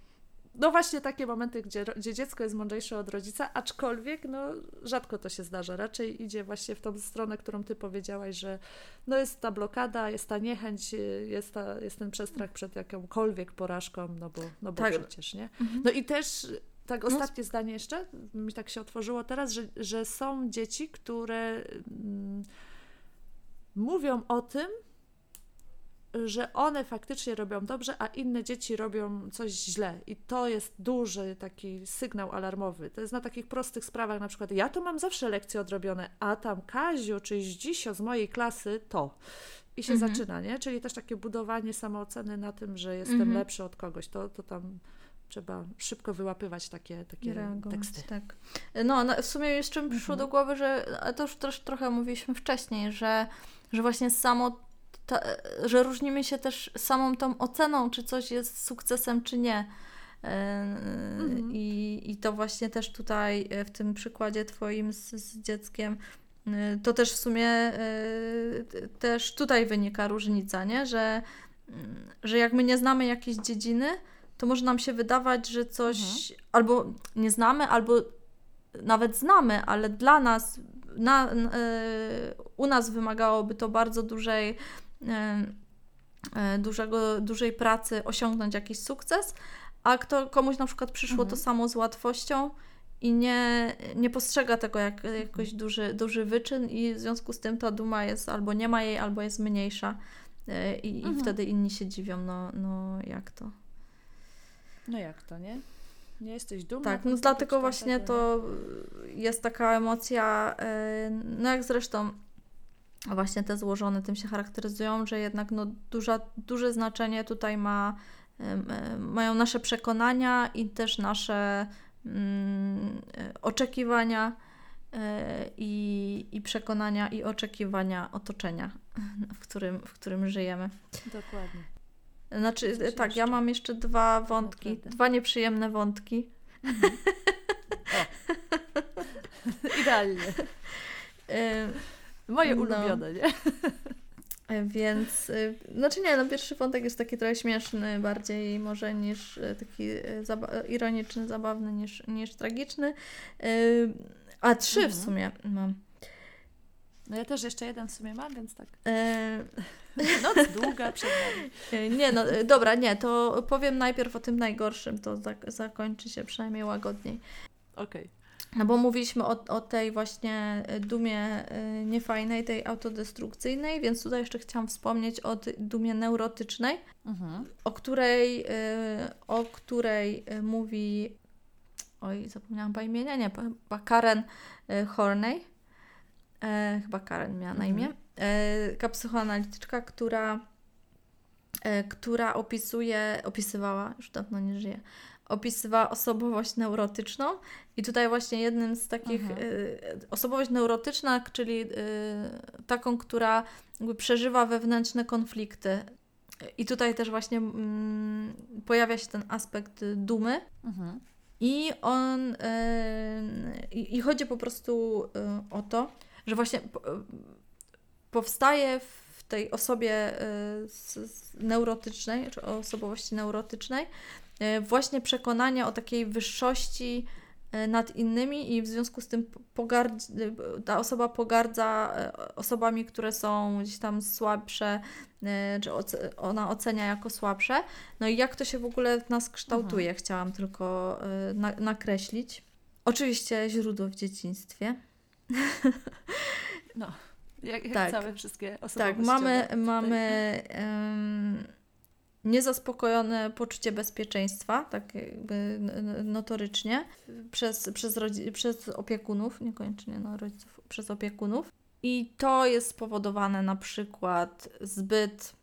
S1: no właśnie takie momenty, gdzie, gdzie dziecko jest mądrzejsze od rodzica, aczkolwiek no, rzadko to się zdarza. Raczej idzie właśnie w tą stronę, którą ty powiedziałaś, że no jest ta blokada, jest ta niechęć, jest, ta, jest ten przestrach przed jakąkolwiek porażką, no bo, no bo tak. przecież, nie? Mhm. No i też tak no ostatnie no. zdanie jeszcze, mi tak się otworzyło teraz, że, że są dzieci, które mm, mówią o tym, że one faktycznie robią dobrze, a inne dzieci robią coś źle. I to jest duży taki sygnał alarmowy. To jest na takich prostych sprawach, na przykład ja to mam zawsze lekcje odrobione, a tam Kaziu czy Zdzisio z mojej klasy to. I się mhm. zaczyna, nie? Czyli też takie budowanie samooceny na tym, że jestem mhm. lepszy od kogoś. To, to tam trzeba szybko wyłapywać takie, takie teksty.
S2: Tak. No, no, w sumie jeszcze mi przyszło mhm. do głowy, że to już też trochę mówiliśmy wcześniej, że, że właśnie samo, ta, że różnimy się też samą tą oceną, czy coś jest sukcesem, czy nie. Mhm. I, I to właśnie też tutaj e, w tym przykładzie Twoim z, z dzieckiem e, to też w sumie e, też tutaj wynika różnica, nie? Że, mm, że jak my nie znamy jakiejś dziedziny, to może nam się wydawać, że coś mhm. albo nie znamy, albo nawet znamy, ale dla nas, na, y, u nas wymagałoby to bardzo dużej, dużego, dużej pracy osiągnąć jakiś sukces, a kto, komuś na przykład przyszło mhm. to samo z łatwością i nie, nie postrzega tego jak jakoś duży, duży wyczyn i w związku z tym ta duma jest albo nie ma jej, albo jest mniejsza i, mhm. i wtedy inni się dziwią, no, no jak to.
S1: No jak to, nie? Nie jesteś dumna?
S2: Tak, no dlatego właśnie to jest taka emocja, e, no jak zresztą właśnie te złożone tym się charakteryzują, że jednak no duża, duże znaczenie tutaj ma, mają nasze przekonania i też nasze mm, oczekiwania e, i, i przekonania i oczekiwania otoczenia, [LAUGHS] w którym, w którym żyjemy.
S1: Dokładnie.
S2: Znaczy, tak, jeszcze? ja mam jeszcze dwa wątki, Naprawdę. dwa nieprzyjemne wątki. Mhm. [LAUGHS]
S1: Idealnie. Moje no. ulubione, nie?
S2: Więc, y, znaczy nie, no pierwszy wątek jest taki trochę śmieszny bardziej może niż y, taki y, zaba ironiczny, zabawny niż, niż tragiczny. A trzy mhm. w sumie mam.
S1: No ja też jeszcze jeden w sumie mam, więc tak. E... [LAUGHS] Noc długa przed nami. [LAUGHS]
S2: E, nie, no e, dobra, nie, to powiem najpierw o tym najgorszym, to zak zakończy się przynajmniej łagodniej.
S1: Okej. Okay.
S2: No bo mówiliśmy o, o tej właśnie e, dumie niefajnej, tej autodestrukcyjnej, więc tutaj jeszcze chciałam wspomnieć o dumie neurotycznej, mhm. o której, o której mówi, oj, zapomniałam po imienia, nie, chyba Karen Horney e, chyba Karen miała na imię, mhm. e, taka psychoanalityczka, która, e, która opisuje, opisywała, już dawno nie żyje, opisywała osobowość neurotyczną i tutaj właśnie jednym z takich, e, osobowość neurotyczna, czyli e, taką, która przeżywa wewnętrzne konflikty. I tutaj też właśnie mm, pojawia się ten aspekt dumy. Mhm. I on, e, i chodzi po prostu o to, że właśnie powstaje w tej osobie y, neurotycznej, czy osobowości neurotycznej, y, właśnie przekonanie o takiej wyższości y, nad innymi i w związku z tym pogardzi, ta osoba pogardza osobami, które są gdzieś tam słabsze, czy ona ocenia jako słabsze. No i jak to się w ogóle w nas kształtuje, mhm. chciałam tylko nakreślić. Oczywiście źródło w dzieciństwie.
S1: No, [LAUGHS] jak, jak tak. całe wszystkie osoby.
S2: Tak, mamy, mamy um, niezaspokojone poczucie bezpieczeństwa, tak jakby notorycznie, przez, przez, rodzi- przez opiekunów, niekoniecznie no, rodziców, przez opiekunów. I to jest spowodowane na przykład zbyt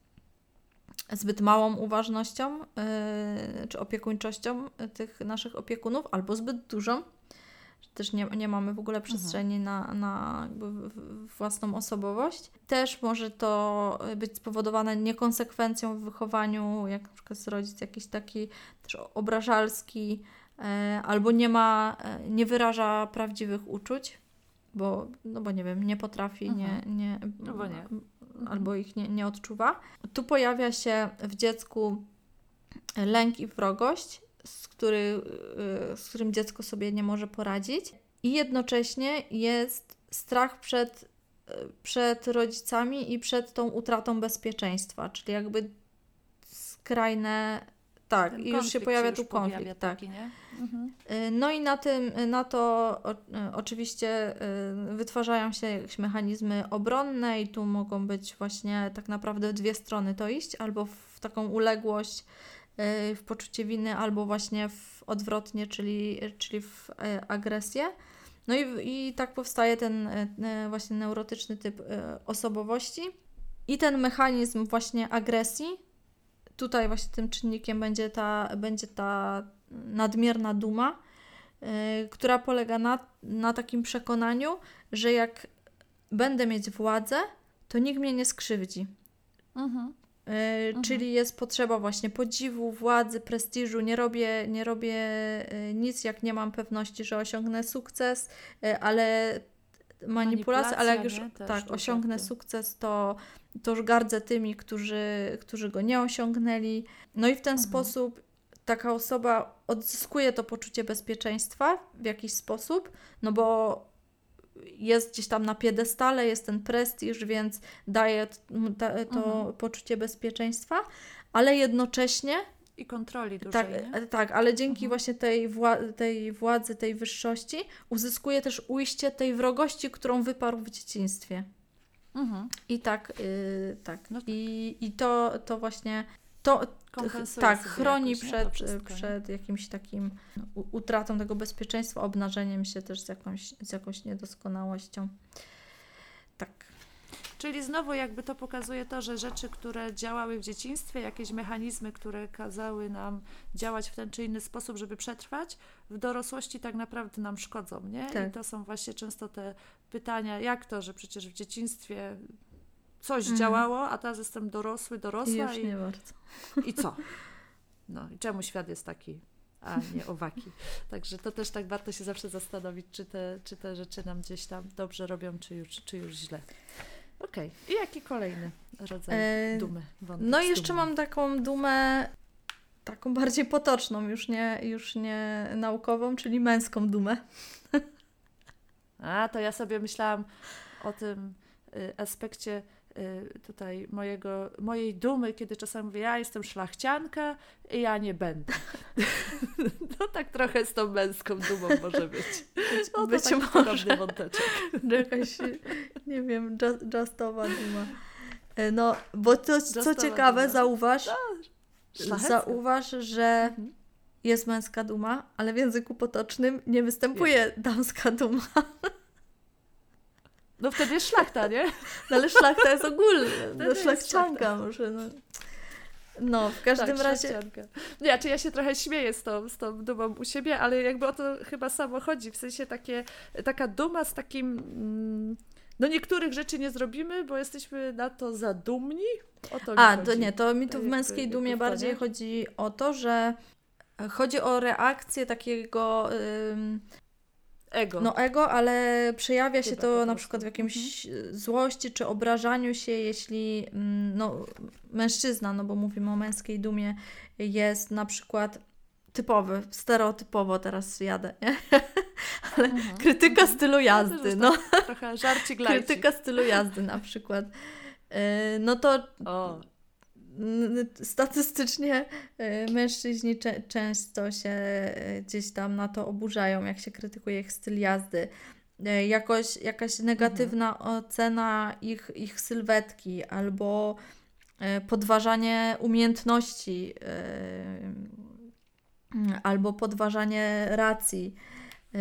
S2: zbyt małą uważnością yy, czy opiekuńczością tych naszych opiekunów, albo zbyt dużą też nie, nie mamy w ogóle przestrzeni mhm. na, na własną osobowość. Też może to być spowodowane niekonsekwencją w wychowaniu, jak na przykład rodzic jakiś taki też obrażalski, e, albo nie ma, e, nie wyraża prawdziwych uczuć, bo, no bo nie wiem, nie potrafi, nie, mhm. nie,
S1: no bo nie.
S2: albo ich nie, nie odczuwa. Tu pojawia się w dziecku lęk i wrogość z, który, y, z którym dziecko sobie nie może poradzić, i jednocześnie jest strach przed, y, przed rodzicami i przed tą utratą bezpieczeństwa, czyli jakby skrajne tak, i już się pojawia tu konflikt. Pojawia tak. Taki, mhm. No i na tym, na to o, oczywiście wytwarzają się jakieś mechanizmy obronne i tu mogą być właśnie tak naprawdę dwie strony to iść, albo w taką uległość, w poczucie winy, albo właśnie w odwrotnie, czyli, czyli w agresję. No i, i tak powstaje ten właśnie neurotyczny typ osobowości. I ten mechanizm właśnie agresji tutaj właśnie tym czynnikiem będzie ta, będzie ta nadmierna duma, która polega na, na takim przekonaniu, że jak będę mieć władzę, to nikt mnie nie skrzywdzi. Mhm. Yy, mhm. Czyli jest potrzeba właśnie podziwu, władzy, prestiżu. Nie robię, nie robię yy, nic, jak nie mam pewności, że osiągnę sukces, yy, ale manipulacja, ale jak już tak, osiągnę sukces, to to już gardzę tymi, którzy, którzy go nie osiągnęli. No i w ten mhm. sposób taka osoba odzyskuje to poczucie bezpieczeństwa w jakiś sposób, no bo jest gdzieś tam na piedestale, jest ten prestiż, więc daje to, to mhm. poczucie bezpieczeństwa, ale jednocześnie
S1: i kontroli
S2: dużej, tak, nie? tak, ale dzięki mhm. właśnie tej, wła- tej władzy, tej wyższości uzyskuje też ujście tej wrogości, którą wyparł w dzieciństwie. Mhm. I tak, yy, tak. No. I, I to, to właśnie to tak, chroni jakoś, przed, przed jakimś takim utratą tego bezpieczeństwa, obnażeniem się też z jakąś, z jakąś niedoskonałością. Tak.
S1: Czyli znowu jakby to pokazuje to, że rzeczy, które działały w dzieciństwie, jakieś mechanizmy, które kazały nam działać w ten czy inny sposób, żeby przetrwać, w dorosłości tak naprawdę nam szkodzą, nie? Tak. I to są właśnie często te pytania, jak to, że przecież w dzieciństwie coś mhm. działało, a teraz jestem dorosły, dorosła
S2: i i, nie bardzo.
S1: I co? No i czemu świat jest taki, a nie owaki? Także to też tak warto się zawsze zastanowić, czy te, czy te rzeczy nam gdzieś tam dobrze robią, czy już, czy już źle. Okej. Okay. I jaki kolejny rodzaj e, dumy?
S2: No i jeszcze mam taką dumę, taką bardziej potoczną, już nie, już nie naukową, czyli męską dumę.
S1: A, to ja sobie myślałam o tym y, aspekcie tutaj mojego, mojej dumy, kiedy czasami mówię, ja jestem szlachcianka i ja nie będę. [LAUGHS] no tak trochę z tą męską dumą może być.
S2: No, być może. wąteczek. Jakaś, nie wiem, just, justowa duma. E, no, bo to, co ciekawe, duma. zauważ, no, zauważ, że mhm. jest męska duma, ale w języku potocznym nie występuje damska duma. [LAUGHS]
S1: No wtedy jest szlachta, nie?
S2: No ale szlachta jest ogólna. No szlachcianka może. No. No, w każdym tak, razie.
S1: Nie, czy ja się trochę śmieję z tą, z tą dumą u siebie, ale jakby o to chyba samo chodzi. W sensie takie, taka duma z takim. Mm, no niektórych rzeczy nie zrobimy, bo jesteśmy na to za dumni. O to
S2: A, to nie, to mi tu w męskiej dumie bardziej chodzi o to, że chodzi o reakcję takiego
S1: Ego.
S2: No ego, ale przejawia się to na przykład w jakimś mhm. złości czy obrażaniu się, jeśli mm, no, mężczyzna, no bo mówimy o męskiej dumie, jest na przykład typowy, stereotypowo teraz jadę, nie? [LAUGHS] ale mhm. krytyka mhm. stylu jazdy, no.
S1: Trochę żarcik
S2: Krytyka stylu jazdy na przykład. Yy, no to... O statystycznie e, mężczyźni często się e, gdzieś tam na to oburzają, jak się krytykuje ich styl jazdy. E, jakoś, jakaś negatywna mhm. ocena ich, ich sylwetki albo podważanie umiejętności albo podważanie racji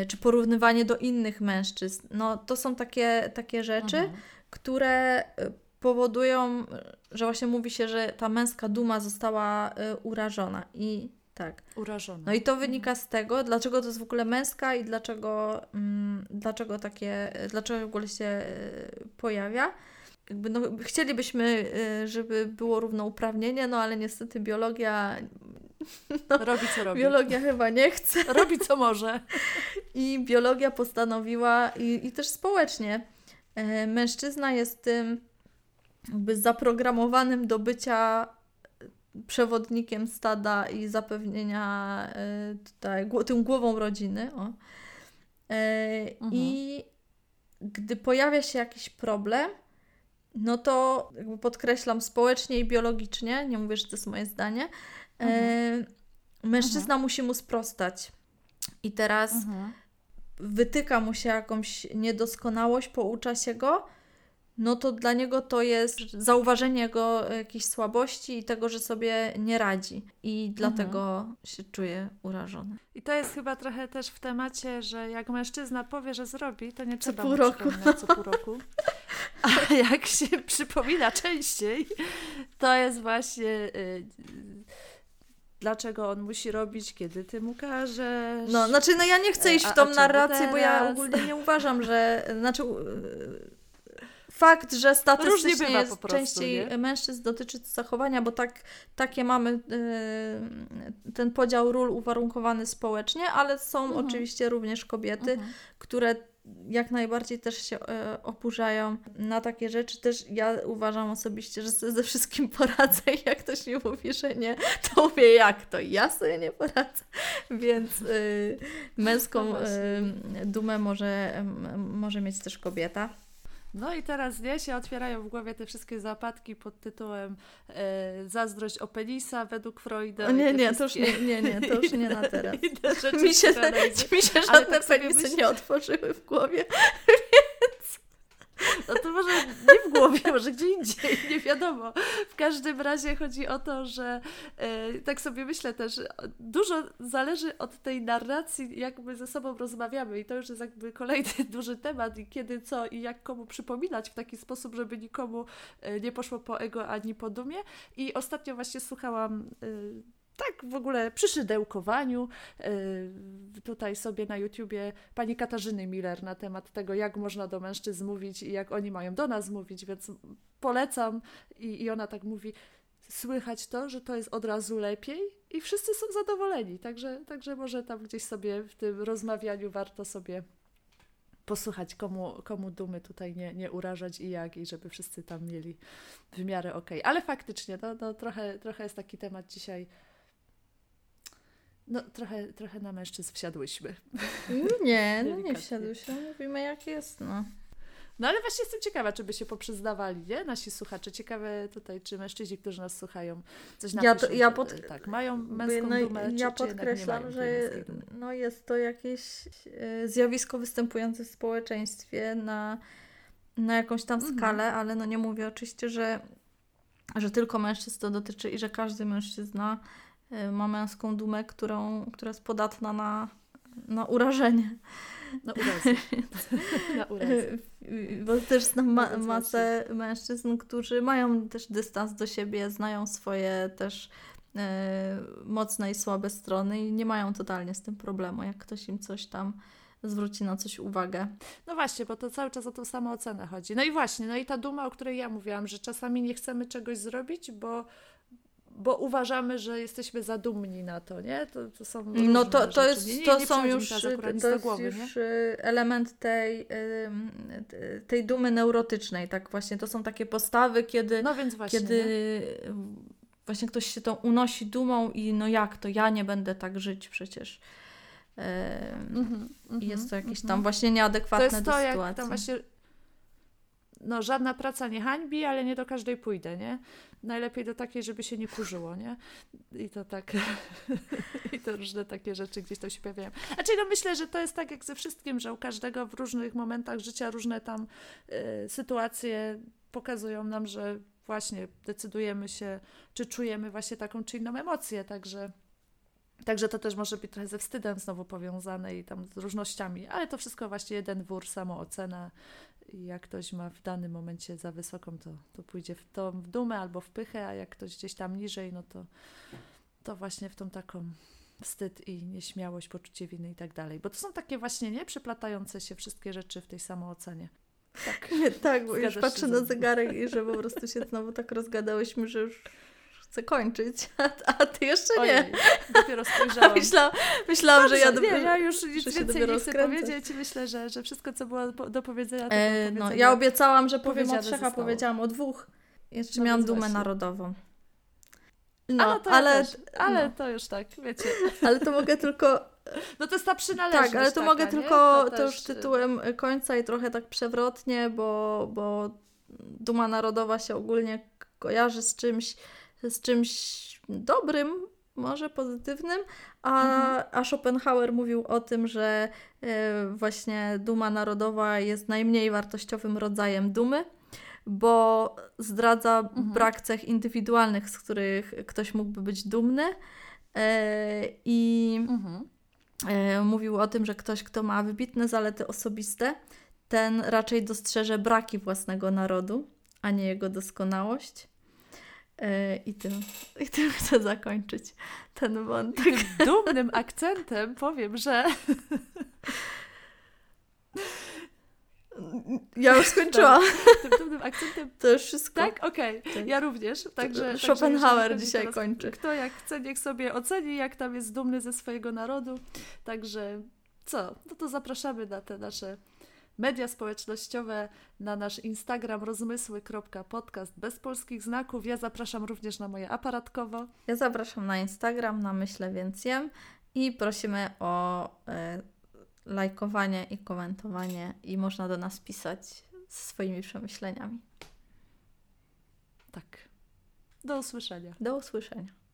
S2: czy porównywanie do innych mężczyzn. No, to są takie, takie rzeczy, mhm. które powodują, że właśnie mówi się, że ta męska duma została y, urażona i tak.
S1: Urażona.
S2: No i to wynika z tego, dlaczego to jest w ogóle męska i dlaczego, mm, dlaczego takie, dlaczego w ogóle się y, pojawia. Jakby no, chcielibyśmy, y, żeby było równouprawnienie, no ale niestety biologia [LAUGHS]
S1: no, robi co robi.
S2: Biologia chyba nie chce.
S1: Robi co może. [LAUGHS]
S2: I biologia postanowiła, i, i też społecznie, mężczyzna jest tym jakby zaprogramowanym do bycia przewodnikiem stada i zapewnienia e, tutaj tym głową rodziny. O. E, mhm. I gdy pojawia się jakiś problem, no to jakby podkreślam społecznie i biologicznie, nie mówię, że to jest moje zdanie, Mhm. Mężczyzna mhm. musi mu sprostać. I teraz wytyka mu się jakąś niedoskonałość, poucza się go, no to dla niego to jest zauważenie jego jakiejś słabości i tego, że sobie nie radzi. I dlatego mhm. się czuje urażony.
S1: I to jest chyba trochę też w temacie, że jak mężczyzna powie, że zrobi, to nie trzeba
S2: co pół roku.
S1: co pół roku. A [LAUGHS] jak się przypomina częściej, to jest właśnie... Yy, dlaczego on musi robić, kiedy ty mu każesz.
S2: No, znaczy, no ja nie chcę iść w tą narrację, bo ja ogólnie nie uważam, że. Znaczy, fakt, że statystycznie jest prostu, częściej nie? mężczyzn dotyczy zachowania, bo tak, takie mamy y, ten podział ról uwarunkowany społecznie, ale są mhm. oczywiście również kobiety, mhm. które jak najbardziej też się e, oburzają na takie rzeczy. Też ja uważam osobiście, że ze wszystkim poradzę i [LAUGHS] jak ktoś mi mówi, że nie, to mówię jak to, ja sobie nie poradzę. Więc y, męską no y, dumę może, może mieć też kobieta.
S1: No i teraz nie, się otwierają w głowie te wszystkie zapadki pod tytułem e, Zazdrość o penisa według Freuda.
S2: O nie, nie, to już nie, nie, nie, to już nie na [LAUGHS] teraz. mi się, [LAUGHS] mi się żadne tak penisy nie otworzyły w głowie,
S1: no to może nie w głowie, [LAUGHS] może gdzie indziej, nie wiadomo. W każdym razie chodzi o to, że e, tak sobie myślę też, dużo zależy od tej narracji, jak my ze sobą rozmawiamy i to już jest jakby kolejny [LAUGHS] duży temat i kiedy co i jak komu przypominać w taki sposób, żeby nikomu e, nie poszło po ego ani po dumie. I ostatnio właśnie słuchałam e, tak w ogóle przy szydełkowaniu. Yy, tutaj sobie na YouTubie pani Katarzyny Miller na temat tego, jak można do mężczyzn mówić i jak oni mają do nas mówić, więc polecam. I, i ona tak mówi, słychać to, że to jest od razu lepiej i wszyscy są zadowoleni. Także, także może tam gdzieś sobie w tym rozmawianiu warto sobie posłuchać, komu, komu dumy tutaj nie, nie urażać i jak, i żeby wszyscy tam mieli w miarę okej. Okay. Ale faktycznie, to, to trochę, trochę jest taki temat dzisiaj no, trochę, trochę na mężczyzn wsiadłyśmy.
S2: Nie, no nie wsiadłyśmy. Mówimy jak jest, no.
S1: No ale właśnie jestem ciekawa, czy by się poprzyznawali, nie? Nasi słuchacze. Ciekawe tutaj, czy mężczyźni, którzy nas słuchają, coś napiszą. Ja, to, ja pod... Tak, mają męską no, dumę,
S2: Ja czy, podkreślam, czy że no, jest to jakieś e, zjawisko występujące w społeczeństwie na, na jakąś tam mhm. skalę, ale no nie mówię oczywiście, że, że tylko mężczyzn to dotyczy i że każdy mężczyzna ma męską dumę, którą, która jest podatna na, na urażenie.
S1: Na urazę. [LAUGHS] na urazę.
S2: Bo też znam ma masę mężczyzn, którzy mają też dystans do siebie, znają swoje też e, mocne i słabe strony i nie mają totalnie z tym problemu, jak ktoś im coś tam zwróci na coś uwagę.
S1: No właśnie, bo to cały czas o tą samą ocenę chodzi. No i właśnie, no i ta duma, o której ja mówiłam, że czasami nie chcemy czegoś zrobić, bo bo uważamy, że jesteśmy za dumni na to, nie? To, to są
S2: No to, to, jest, nie, nie, to nie są już, to jest głowy, już? Y, element tej, tej dumy neurotycznej, tak właśnie. To są takie postawy, kiedy,
S1: no więc właśnie,
S2: kiedy właśnie ktoś się tą unosi dumą i no jak to, ja nie będę tak żyć przecież. Mm -hmm, jest to jakieś mm -hmm. tam właśnie nieadekwatne to jest to, do sytuacji. Jak tam właśnie
S1: no żadna praca nie hańbi, ale nie do każdej pójdę, nie? Najlepiej do takiej, żeby się nie kurzyło, nie? I to tak, [LAUGHS] i to różne takie rzeczy gdzieś tam się pojawiają. Znaczy no myślę, że to jest tak jak ze wszystkim, że u każdego w różnych momentach życia różne tam y, sytuacje pokazują nam, że właśnie decydujemy się, czy czujemy właśnie taką czy inną emocję, także Także to też może być trochę ze wstydem znowu powiązane i tam z różnościami, ale to wszystko właśnie jeden wór, samoocena, i jak ktoś ma w danym momencie za wysoką, to, to pójdzie w tą w dumę albo w pychę, a jak ktoś gdzieś tam niżej, no to, to właśnie w tą taką wstyd i nieśmiałość, poczucie winy i tak dalej. Bo to są takie właśnie nie przeplatające się wszystkie rzeczy w tej samoocenie.
S2: Tak, [LAUGHS] tak bo już patrzę na zegarek i że po [LAUGHS] prostu się znowu tak rozgadałyśmy, że już chcę kończyć, [LAUGHS] a, a ty jeszcze nie. Ojej,
S1: dopiero spojrzałam. [LAUGHS]
S2: Myśla, myślałam, że ja
S1: dopiero, nie, ja już nic więcej nie chcę powiedzieć. Myślę, że, że wszystko, co było do powiedzenia, to e,
S2: No, ja obiecałam, że powiem o trzech, a powiedziałam o dwóch. Jeszcze no miałam dumę właśnie. narodową.
S1: No, no ale, ja ale no. to już tak, wiecie. [LAUGHS]
S2: Ale to mogę tylko
S1: no to jest ta przynależność.
S2: Tak, ale to taka, mogę nie? tylko to, to już tytułem końca i trochę tak przewrotnie, bo, bo Duma Narodowa się ogólnie kojarzy z czymś z czymś dobrym, może pozytywnym, a, mhm. a Schopenhauer mówił o tym, że e, właśnie duma narodowa jest najmniej wartościowym rodzajem dumy, bo zdradza mhm. brak cech indywidualnych, z których ktoś mógłby być dumny. E, I mhm. E, mówił o tym, że ktoś, kto ma wybitne zalety osobiste, ten raczej dostrzeże braki własnego narodu, a nie jego doskonałość. E, I tym, I tym [LAUGHS] chcę zakończyć ten wątek.
S1: Tym dumnym akcentem powiem, że.
S2: Ja już skończyłam. [LAUGHS]
S1: Tym dumnym akcentem.
S2: To już wszystko.
S1: Tak? Okej. Okay. Tak. Ja również. Także,
S2: Schopenhauer także dzisiaj kończy.
S1: Kto jak chce, niech sobie oceni, jak tam jest dumny ze swojego narodu. Także co? No to zapraszamy na te nasze media społecznościowe, na nasz Instagram rozmysły.podcast bez polskich znaków. Ja zapraszam również na moje aparatkowo.
S2: Ja zapraszam na Instagram, na Myślę Więc Jem i prosimy o y, lajkowanie i komentowanie i można do nas pisać ze swoimi przemyśleniami.
S1: Tak. Do usłyszenia.
S2: Do usłyszenia.